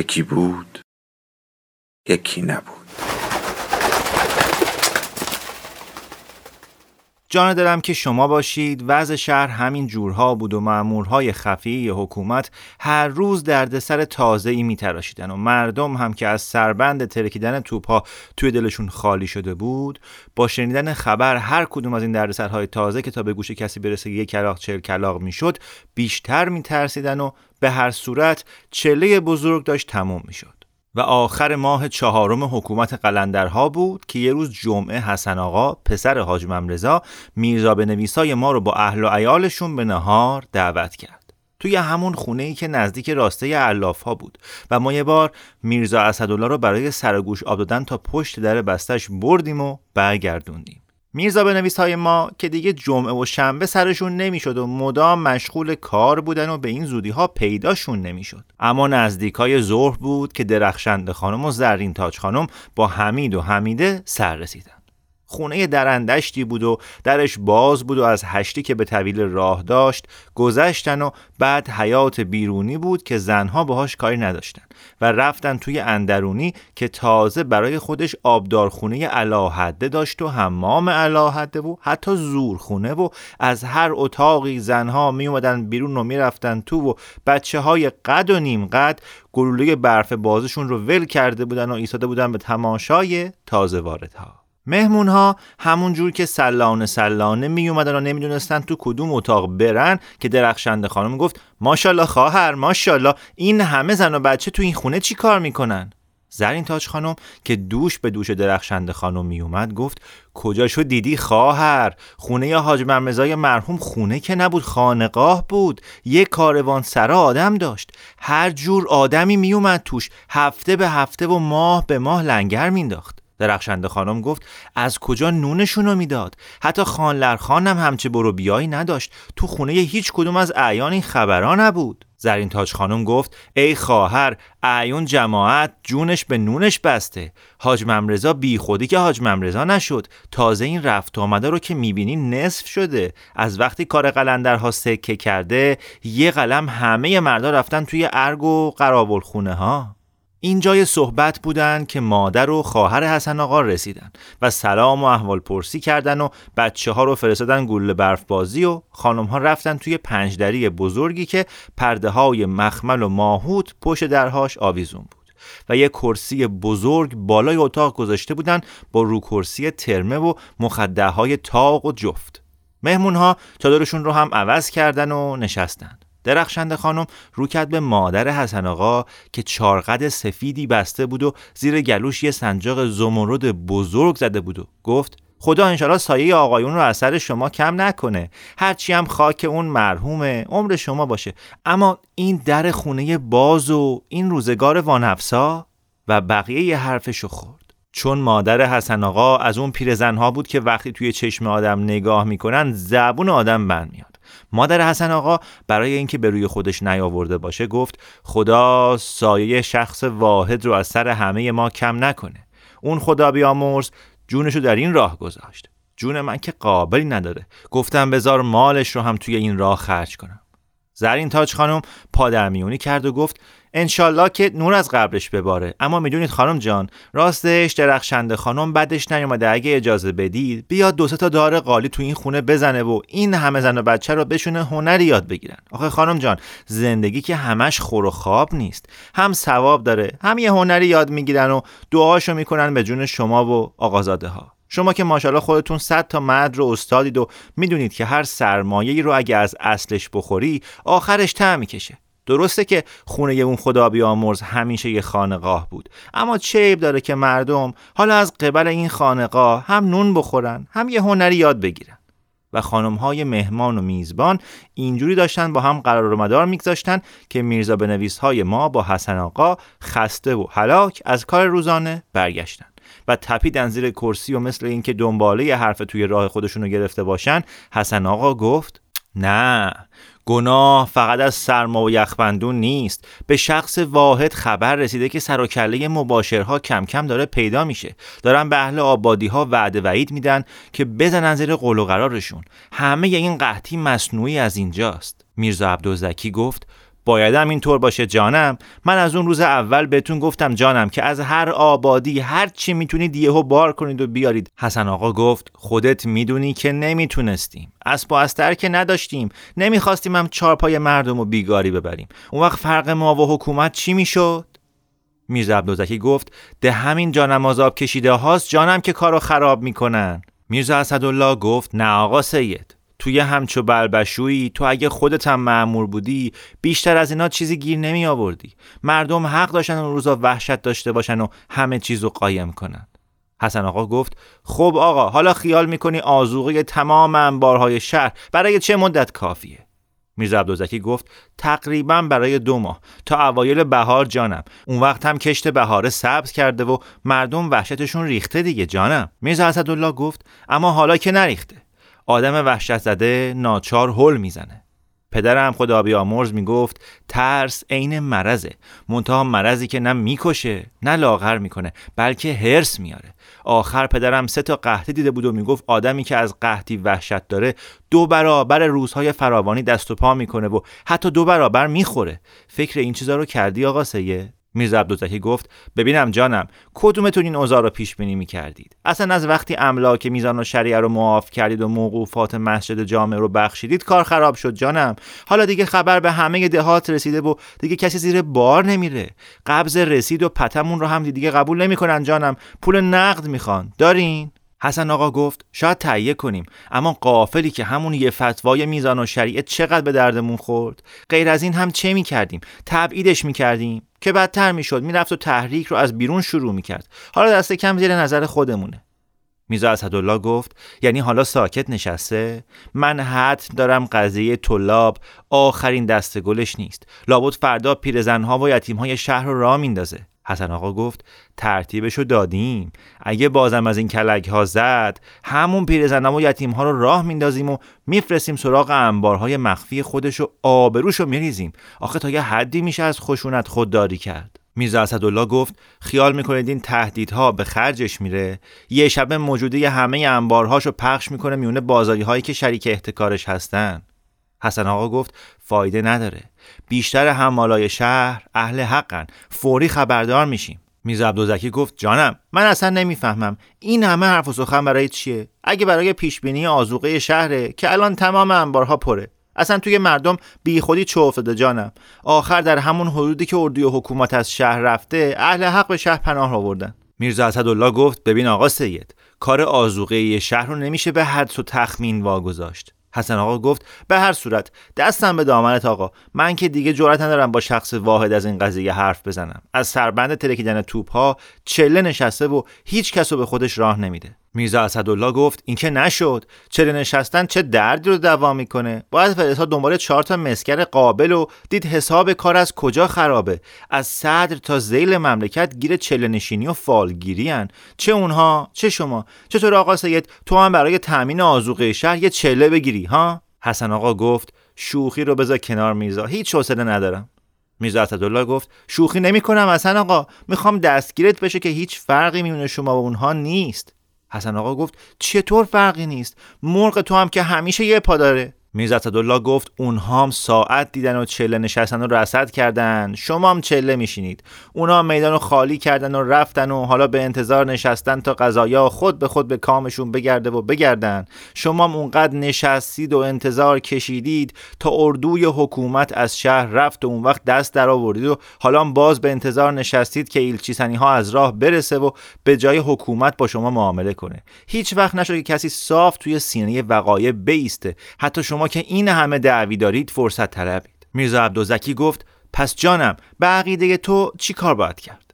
یکی بود یکی نبود. جان دلم که شما باشید. وضع شهر همین جورها بود و مامورهای خفی حکومت هر روز دردسر تازه ای میتراشیدن و مردم هم که از سربند ترکیدن توپها توی دلشون خالی شده بود با شنیدن خبر هر کدوم از این دردسرهای تازه که تا به گوش کسی برسه یک کلاق چل کلاق می‌شد بیشتر میترسیدن و به هر صورت چله بزرگ داشت تموم می‌شد. و آخر ماه چهارم حکومت قلندرها بود که یه روز جمعه حسن آقا پسر حاج ممرزا میرزا به نویسای ما رو با اهل و عیالشون به نهار دعوت کرد. توی همون خونه ای که نزدیک راسته علاف ها بود و ما یه بار میرزا اسدالله رو برای سرگوش آب دادن تا پشت در بستش بردیم و برگردوندیم. میرزا به نویس های ما که دیگه جمعه و شنبه سرشون نمی‌شد و مدام مشغول کار بودن و به این زودی ها پیداشون نمی‌شد. اما نزدیک های ظهر بود که درخشنده خانم و زرین تاج خانم با حمید و حمیده سر رسیدن. خونه درندشتی بود و درش باز بود و از هشتی که به طویل راه داشت گذشتن و بعد حیات بیرونی بود که زنها باهاش کاری نداشتن و رفتن توی اندرونی که تازه برای خودش آبدارخونه علاحده داشت و حمام علاحده و حتی زورخونه و از هر اتاقی زنها می اومدن بیرون و می‌رفتن تو و بچه های قد و نیم قد گلوله برف بازشون رو ول کرده بودن و ایستاده بودن به تماشای تازه واردها. مهمون ها همون جور که سلانه سلانه می اومدن و نمی‌دونستن تو کدوم اتاق برن که درخشنده خانم گفت ماشاءالله خواهر ماشاءالله این همه زن و بچه تو این خونه چی کار می‌کنن؟ زرین تاج خانم که دوش به دوش درخشنده خانم می اومد گفت کجا شو دیدی خواهر؟ خونه یا حاج مرمزای مرحوم خونه که نبود خانقاه بود. یه کاروان سرا آدم داشت. هر جور آدمی می اومد توش هفته به هفته و ماه به ماه لنگر مینداخت درخشنده خانم گفت از کجا نونشونو می‌داد؟ حتی خانلرخان هم همچه برو بیایی نداشت. تو خونه هیچ کدوم از اعیان این خبرها نبود. زرین تاج خانم گفت ای خواهر اعیون جماعت جونش به نونش بسته. حاج ممرزا بی خودی که حاج ممرزا نشد. تازه این رفت آمده رو که می‌بینی نصف شده. از وقتی کار قلندرها سکه کرده یه قلم همه مردا رفتن توی ارگ و قرابل خونه ها اینجای صحبت بودن که مادر و خواهر حسن آقا رسیدن و سلام و احوال پرسی کردن و بچه ها رو فرستادن گل برف بازی و خانم ها رفتن توی پنجدری بزرگی که پرده های مخمل و ماهوت پشت درهاش آویزون بود. و یه کرسی بزرگ بالای اتاق گذاشته بودن با رو کرسی ترمه و مخده های تاق و جفت. مهمون ها رو هم عوض کردن و نشستن. درخشنده خانم رو کرد به مادر حسن آقا که چارقد سفیدی بسته بود و زیر گلوش یه سنجاق زمرد بزرگ زده بود و گفت خدا انشالله سایه آقایون رو از سر شما کم نکنه. هرچی هم خاک اون مرحومه عمر شما باشه. اما این در خونه باز و این روزگار وانفسا؟ و بقیه یه حرفشو خورد. چون مادر حسن آقا از اون پیرزنها بود که وقتی توی چشم آدم نگاه می‌کنن زبون آدم بند میاد مادر حسن آقا برای اینکه به روی خودش نیاورده باشه گفت خدا سایه شخص واحد رو از سر همه ما کم نکنه. اون خدا بیامرز جونشو در این راه گذاشت. جون من که قابلی نداره. گفتم بذار مالش رو هم توی این راه خرج کنم. زرین تاج خانم پادرمیونی کرد و گفت انشالله که نور از قبرش بباره. اما می‌دونید خانم جان راستش درخشنده خانم بدش نیومده. اگه اجازه بدید بیاد دو تا دار قالی تو این خونه بزنه و این همه زن و بچه رو بشونه هنری یاد بگیرن. آخه خانم جان زندگی که همش خور و خواب نیست. هم ثواب داره هم یه هنری یاد می‌گیرن و دعاشو می‌کنن به جون شما و آقازاده ها شما که ماشاءالله خودتون صد تا مد رو استادید و می‌دونید که هر سرمایه‌ای رو اگه از اصلش بخوری آخرش تعم می‌کشه. درسته که خونه اون خدا بیامرز همیشه یه خانقاه بود. اما چه عیب داره که مردم حالا از قبل این خانقاه هم نون بخورن هم یه هنری یاد بگیرن. و خانم های مهمان و میزبان اینجوری داشتن با هم قرار و مدار میگذاشتن که میرزا بنویس های ما با حسن آقا خسته و هلاک از کار روزانه برگشتن. و تپیدن زیر کرسی و مثل اینکه دنباله ی حرف توی راه خودشونو گرفته باشن حسن آقا گفت نه گناه فقط از سرما و یخبندون نیست. به شخص واحد خبر رسیده که سر و کله مباشرها کم کم داره پیدا میشه. دارن به اهل آبادی ها وعده وعید میدن که بزنن زیر قول و قرارشون. همه این قحطی مصنوعی از اینجاست. میرزا عبدالزکی گفت بایدم اینطور باشه جانم. من از اون روز اول بهتون گفتم جانم که از هر آبادی هر چی می‌تونید یهو بار کنید و بیارید. حسن آقا گفت خودت می‌دونی که نمی‌تونستیم. اسب و استر که نداشتیم. نمی‌خواستیم هم چارپای مردم و بیگاری ببریم. اون وقت فرق ما و حکومت چی می‌شد؟ میرزا عبدالزکی گفت ده همین جانم آزاب کشیده هاست جانم که کارو خراب می‌کنن. میرزا اسدالله گفت نه آقا سید. توی همچو بلبشویی تو اگه خودت هم معمور بودی بیشتر از اینا چیزی گیر نمی آوردی. مردم حق داشتن اون روزا وحشت داشته باشن و همه چیزو قایم کنن. حسن آقا گفت خب آقا حالا خیال می‌کنی آزوغه تمام انبارهای شهر برای چه مدت کافیه؟ میرزا عبدالزکی گفت تقریبا برای دو ماه. تا اوایل بهار جانم. اون وقت هم کشت بهاره سبز کرده و مردم وحشتشون ریخته دیگه جانم. میرزا اسدالله گفت اما حالا که نریخته. آدم وحشت زده ناچار هل می‌زنه. پدرم خدا بیامرز می‌گفت ترس عین مرزه منتها مرضی که نه می‌کشه نه لاغر می‌کنه بلکه هرس میاره آخر پدرم سه تا قحطی دیده بود و می‌گفت آدمی که از قحطی وحشت داره دو برابر روزهای فراوانی دست و پا می‌کنه و حتی دو برابر می‌خوره. فکر این چیزا رو کردی آقا سیه میرزا عبدالزکی گفت ببینم جانم کدومتون این اوضاع رو پیش بینی می‌کردید؟ اصلا از وقتی املاک میزان و شریعه رو معاف کردید و موقوفات مسجد جامع رو بخشیدید کار خراب شد جانم. حالا دیگه خبر به همه دهات رسیده و دیگه کسی زیر بار نمیره. قبض رسید و پتمون رو هم دیگه قبول نمی‌کنن جانم. پول نقد می‌خوان. دارین؟ حسن آقا گفت شاید تهیه کنیم اما قافلی که همون یه فتوای میزان و شریعه چقدر به دردمون خورد؟ غیر از این هم چه می‌کردیم؟ تبعیدش می‌کردیم که بدتر می‌شد می‌رفت و تحریک رو از بیرون شروع می‌کرد. حالا دست کم زیر نظر خودمونه. میزا اسدالله گفت یعنی حالا ساکت نشسته؟ من حتم دارم قضیه طلاب آخرین دست گلش نیست. لابد فردا پیرزنها و یتیمهای شهر رو راه میندازه. حسن آقا گفت ترتیبشو دادیم. اگه بازم از این کلک ها زد همون پیرزنم و یتیم ها رو راه میندازیم و میفرستیم سراغ انبارهای مخفی خودش و آبروشو میریزیم. آخه تا یه حدی میشه از خشونت خودداری کرد. میرزا اسدالله گفت خیال می‌کنید این تهدیدها به خرجش میره؟ یه شب موجوده همه انبارهاشو پخش می‌کنه میونه بازاری هایی که شریک احتکارش هستن. حسن آقا گفت فایده نداره. بیشتر حمالای شهر اهل حقن. فوری خبردار میشیم. میز عبدالزکی گفت جانم من اصلا نمی‌فهمم. این همه حرف و سخن برای چیه؟ اگه برای پیشبینی آزوقه شهره که الان تمام انبارها پره. اصلا توی مردم بی خودی چه افتاده جانم؟ آخر در همون حدودی که اردوی حکومت از شهر رفته اهل حق به شهر پناه آوردن. میرزا اسدالله گفت ببین آقا سید کار آزوقه شهر رو نمیشه به حدس و تخمین واگذاشت. حسن آقا گفت به هر صورت دستم به دامنت آقا. من که دیگه جرأت ندارم با شخص واحد از این قضیه حرف بزنم. از سربند ترکیدن توپ ها چله نشسته و هیچ کس رو به خودش راه نمیده. میرزا اسدالله گفت این که نشد. چله نشستن؟ چه دردی رو دوام می‌کنه؟ باید فرستاد دنبال چهار تا مسکر قابل و دید حساب کار از کجا خرابه. از صدر تا زیل مملکت گیر چله نشینی و فالگیری هن. چه اونها؟ چه شما؟ چطور آقا سید تو هم برای تامین آزوقه شهر یه چله بگیری ها؟ حسن آقا گفت شوخی رو بذار کنار میرزا هیچ حوصله ندارم. میرزا اسدالله گفت شوخی نمی‌کنم حسن آقا. می‌خوام دستگیرت بشه که هیچ فرقی میونه شما و اونها نیست. حسن آقا گفت چطور فرقی نیست؟ مرغ تو هم که همیشه یه پا داره. میرزا اسدالله گفت اونها هم ساعت دیدن و چله نشستن و رصد کردن. شما هم چله میشینید. اونها میدان رو خالی کردن و رفتن و حالا به انتظار نشستن تا قضایا خود به خود به کامشون بگرده و بگردن. شما هم اونقدر نشستید و انتظار کشیدید تا اردوی حکومت از شهر رفت و اون وقت دست در آوردید و حالا باز به انتظار نشستید که ایلچیسنی ها از راه برسه و به جای حکومت با شما معامله کنه. هیچ وقت نشد که کسی صاف توی سینه وقایع بیسته. حتی شما شما که این همه دعوی دارید فرصت طلبید. میرزا عبدالزکی گفت پس جانم به عقیده تو چی کار باید کرد؟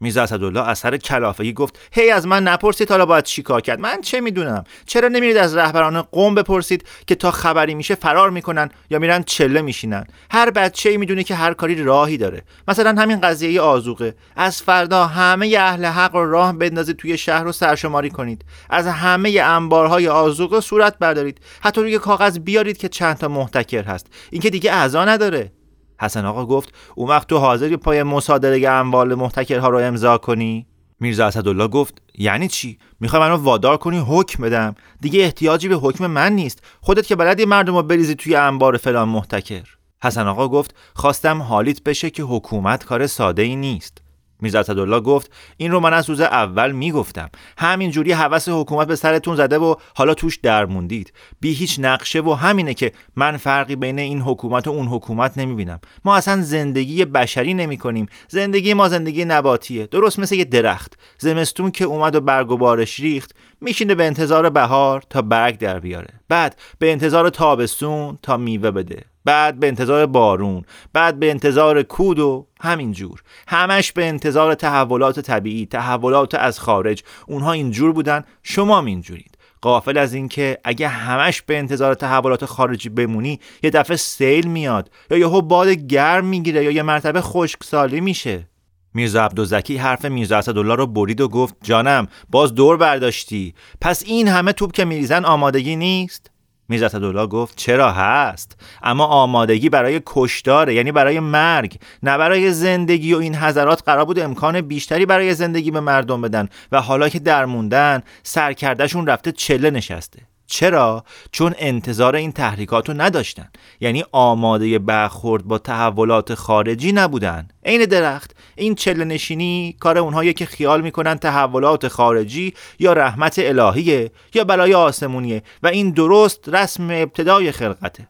میرزا اسدالله اثر کلافگی گفت هی از من نپرسید حالا باید چیکار کرد؟ من چه می‌دونم؟ چرا نمیرید از رهبران قوم بپرسید که تا خبری میشه فرار می‌کنن یا میرن چله میشینن؟ هر بچه ای می‌دونه که هر کاری راهی داره. مثلا همین قضیه آزوقه از فردا همه اهل حق رو راه بندازید توی شهر رو سرشماری کنید. از همه انبارهای آزوقه صورت بردارید. حتی روی کاغذ بیارید که چند تا محتکر هست. این که دیگه اعضا نداره. حسن آقا گفت اون وقت تو حاضری پای مصادره اموال محتکرها رو امضا کنی؟ میرزا اسدالله گفت یعنی چی؟ می‌خوای منو وادار کنی؟ حکم بدم. دیگه احتیاجی به حکم من نیست. خودت که بلدی مردم رو بریزی توی انبار فلان محتکر. حسن آقا گفت خواستم حالیت بشه که حکومت کار ساده ای نیست. میرزا اسدالله گفت این رو من از روز اول می‌گفتم. همین جوری حوس حکومت به سرتون زده و حالا توش درموندید بی هیچ نقشه و همینه که من فرقی بین این حکومت و اون حکومت نمی‌بینم. ما اصلا زندگی بشری نمی کنیم زندگی ما زندگی نباتیه. درست مثل یه درخت. زمستون که اومد و برگ و بارش ریخت میشینه به انتظار بهار تا برگ در بیاره. بعد به انتظار تابستون تا میوه بده. بعد به انتظار بارون. بعد به انتظار کود و همینجور همش به انتظار تحولات طبیعی تحولات از خارج. اونها اینجور بودن. شما اینجورید قافل از اینکه اگه همش به انتظار تحولات خارجی بمونی یه دفعه سیل میاد یا یهو باد گرم می‌گیره یا یه مرتبه خشکسالی میشه. میرزا عبدالزکی حرف میرزا اسدالله رو برید و گفت جانم باز دور برداشتی. پس این همه توپ که میریزن آمادگی نیست؟ میرزا اسدالله گفت چرا هست؟ اما آمادگی برای کشداره یعنی برای مرگ نه برای زندگی و این حضرات قرار بود امکان بیشتری برای زندگی به مردم بدن. و حالا که درموندن سرکردشون رفته چله نشسته. چرا؟ چون انتظار این تحریکات رو نداشتن. یعنی آماده برخورد با تحولات خارجی نبودن. عین درخت این چله نشینی کار اونهایی که خیال می‌کنن تحولات خارجی یا رحمت الهیه یا بلای آسمونیه و این درست رسم ابتدای خلقته.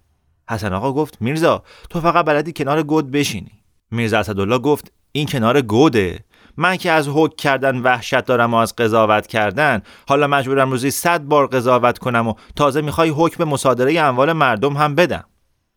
حسن آقا گفت میرزا تو فقط بلدی کنار گود بشینی. میرزا اسدالله گفت این کنار گوده. من که از حک کردن وحشت دارم و از قضاوت کردن حالا مجبورم روزی صد بار قضاوت کنم و تازه می‌خوای حکم مصادره اموال مردم هم بدم.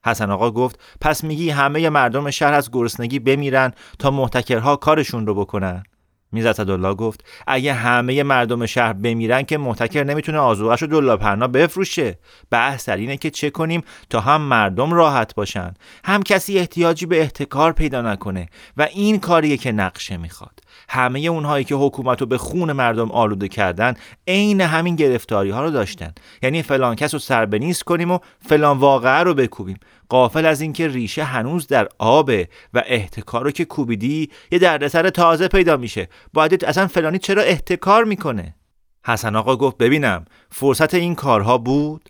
حسن آقا گفت پس میگی همه مردم شهر از گرسنگی بمیرن تا محتکرها کارشون رو بکنن؟ میرزا الله گفت اگه همه مردم شهر بمیرن که محتکر نمی‌تونه آزوغش و دلا پرنا بفروشه. بحث سر اینه که چه کنیم تا هم مردم راحت باشن. هم کسی احتیاجی به احتکار پیدا نکنه و این کاریه که نقشه می‌خواد. همه اونهایی که حکومت رو به خون مردم آلوده کردن عین همین گرفتاری ها رو داشتن. یعنی فلان کس رو سربنیز کنیم و فلان واقعه رو بکوبیم. قافل از اینکه ریشه هنوز در آبه و احتکار رو که کوبیدی یه دردسر تازه پیدا میشه. باید اصلا فلانی چرا احتکار می‌کنه؟ حسن آقا گفت ببینم فرصت این کارها بود؟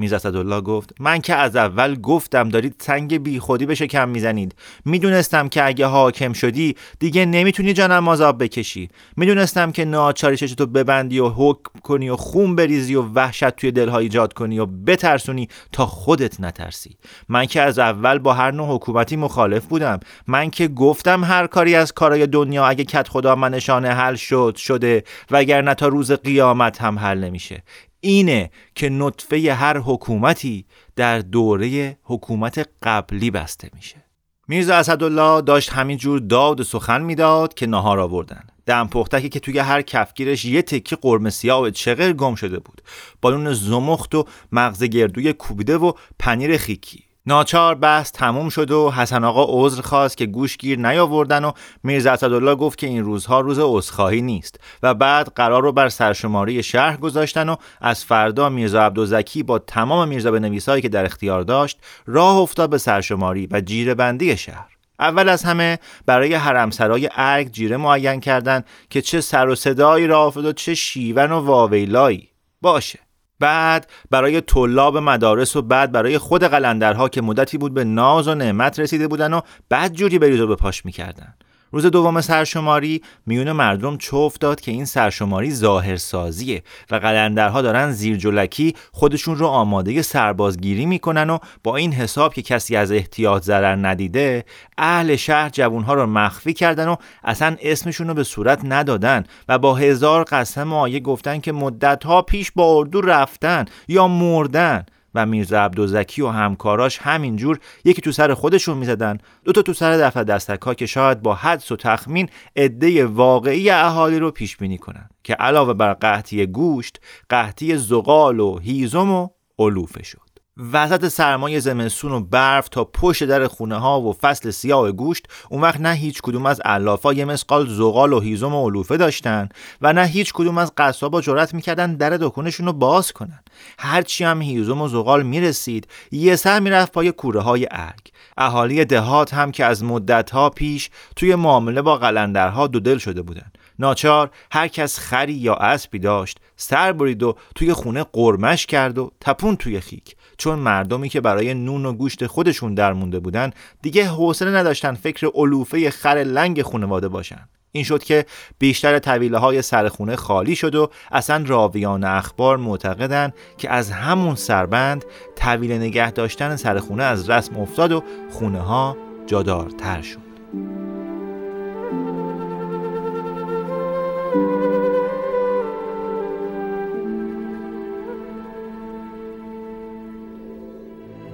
میز اسدالله گفت من که از اول گفتم دارید سنگ بی خودی به شکم می‌زنید. می‌دونستم که اگه حاکم شدی دیگه نمی‌تونی جانم مازاب بکشی. می‌دونستم که ناچاری تو ببندی و حکم کنی و خون بریزی و وحشت توی دلها ایجاد کنی و بترسونی تا خودت نترسی. من که از اول با هر نوع حکومتی مخالف بودم. من که گفتم هر کاری از کارای دنیا اگه کت خدا منشانه حل شد شده وگرنه تا روز قیامت هم حل نمیشه. اینه که نطفه هر حکومتی در دوره حکومت قبلی بسته میشه. میرزا اسدالله داشت همینجور داد و سخن می‌داد که نهار آوردن. دم پختکی که توی هر کفگیرش یه تکه قرمه سیاه و چغر گم شده بود. بالون زمخت و مغز گردوی کوبیده و پنیر خیکی. ناچار بحث تموم شد و حسن آقا عذر خواست که گوش گیر نیاوردن و میرزا اسدالله گفت که این روزها روز عذرخواهی نیست و بعد قرار رو بر سرشماری شهر گذاشتن و از فردا میرزا عبدالزکی با تمام میرزا نویسایی که در اختیار داشت راه افتاد به سرشماری و جیره بندی شهر. اول از همه برای حرمسرای ارگ جیره معین کردند که چه سر و صدایی را و چه شیون و واویلایی. باشه. بعد برای طلاب مدارس و بعد برای خود قلندرها که مدتی بود به ناز و نعمت رسیده بودن و بعد جوری بریز و به پاش می‌کردن. روز دوم سرشماری میون مردم چوف داد که این سرشماری ظاهرسازیه و قلندرها دارن زیر جلکی خودشون رو آماده سربازگیری می‌کنن و با این حساب که کسی از احتیاط ضرر ندیده اهل شهر جوونها رو مخفی کردن و اصلا اسمشون رو به صورت ندادن و با هزار قسم آیه گفتن که مدتها پیش با اردو رفتن یا مردن. و میرزا عبدالزکی و همکاراش همینجور یکی تو سر خودشون می‌زدن. دو تا تو سر دفع دستک ها که شاید با حدس و تخمین عده واقعی اهالی رو پیش بینی کنن که علاوه بر قحطی گوشت قحطی زغال و هیزم و علوفه شد. وسط سرمای زمستون و برف تا پشت در خونه ها و فصل سیاه گوشت اون وقت نه هیچ کدوم از علافا یه مسقال زغال و هیزم و علوفه داشتن و نه هیچ کدوم از قصابا جرأت می‌کردن در دکونشون رو باز کنن. هرچی هم هیزم و زغال می‌رسید یه سر می‌رفت پای کوره های ارگ. اهالی دهات هم که از مدت ها پیش توی معامله با قلندرها دو دل شده بودن. ناچار هر کس خری یا اسبی داشت سر برید و توی خونه قرمش کرد و تپون توی خیک. چون مردمی که برای نون و گوشت خودشون در مونده بودن دیگه حوصله نداشتن فکر علوفه خر لنگ خونواده باشن. این شد که بیشتر طویله های سرخونه خالی شد و اصلا راویان اخبار معتقدن که از همون سربند طویل نگه داشتن سرخونه از رسم افتاد و خونه ها جادارتر شد.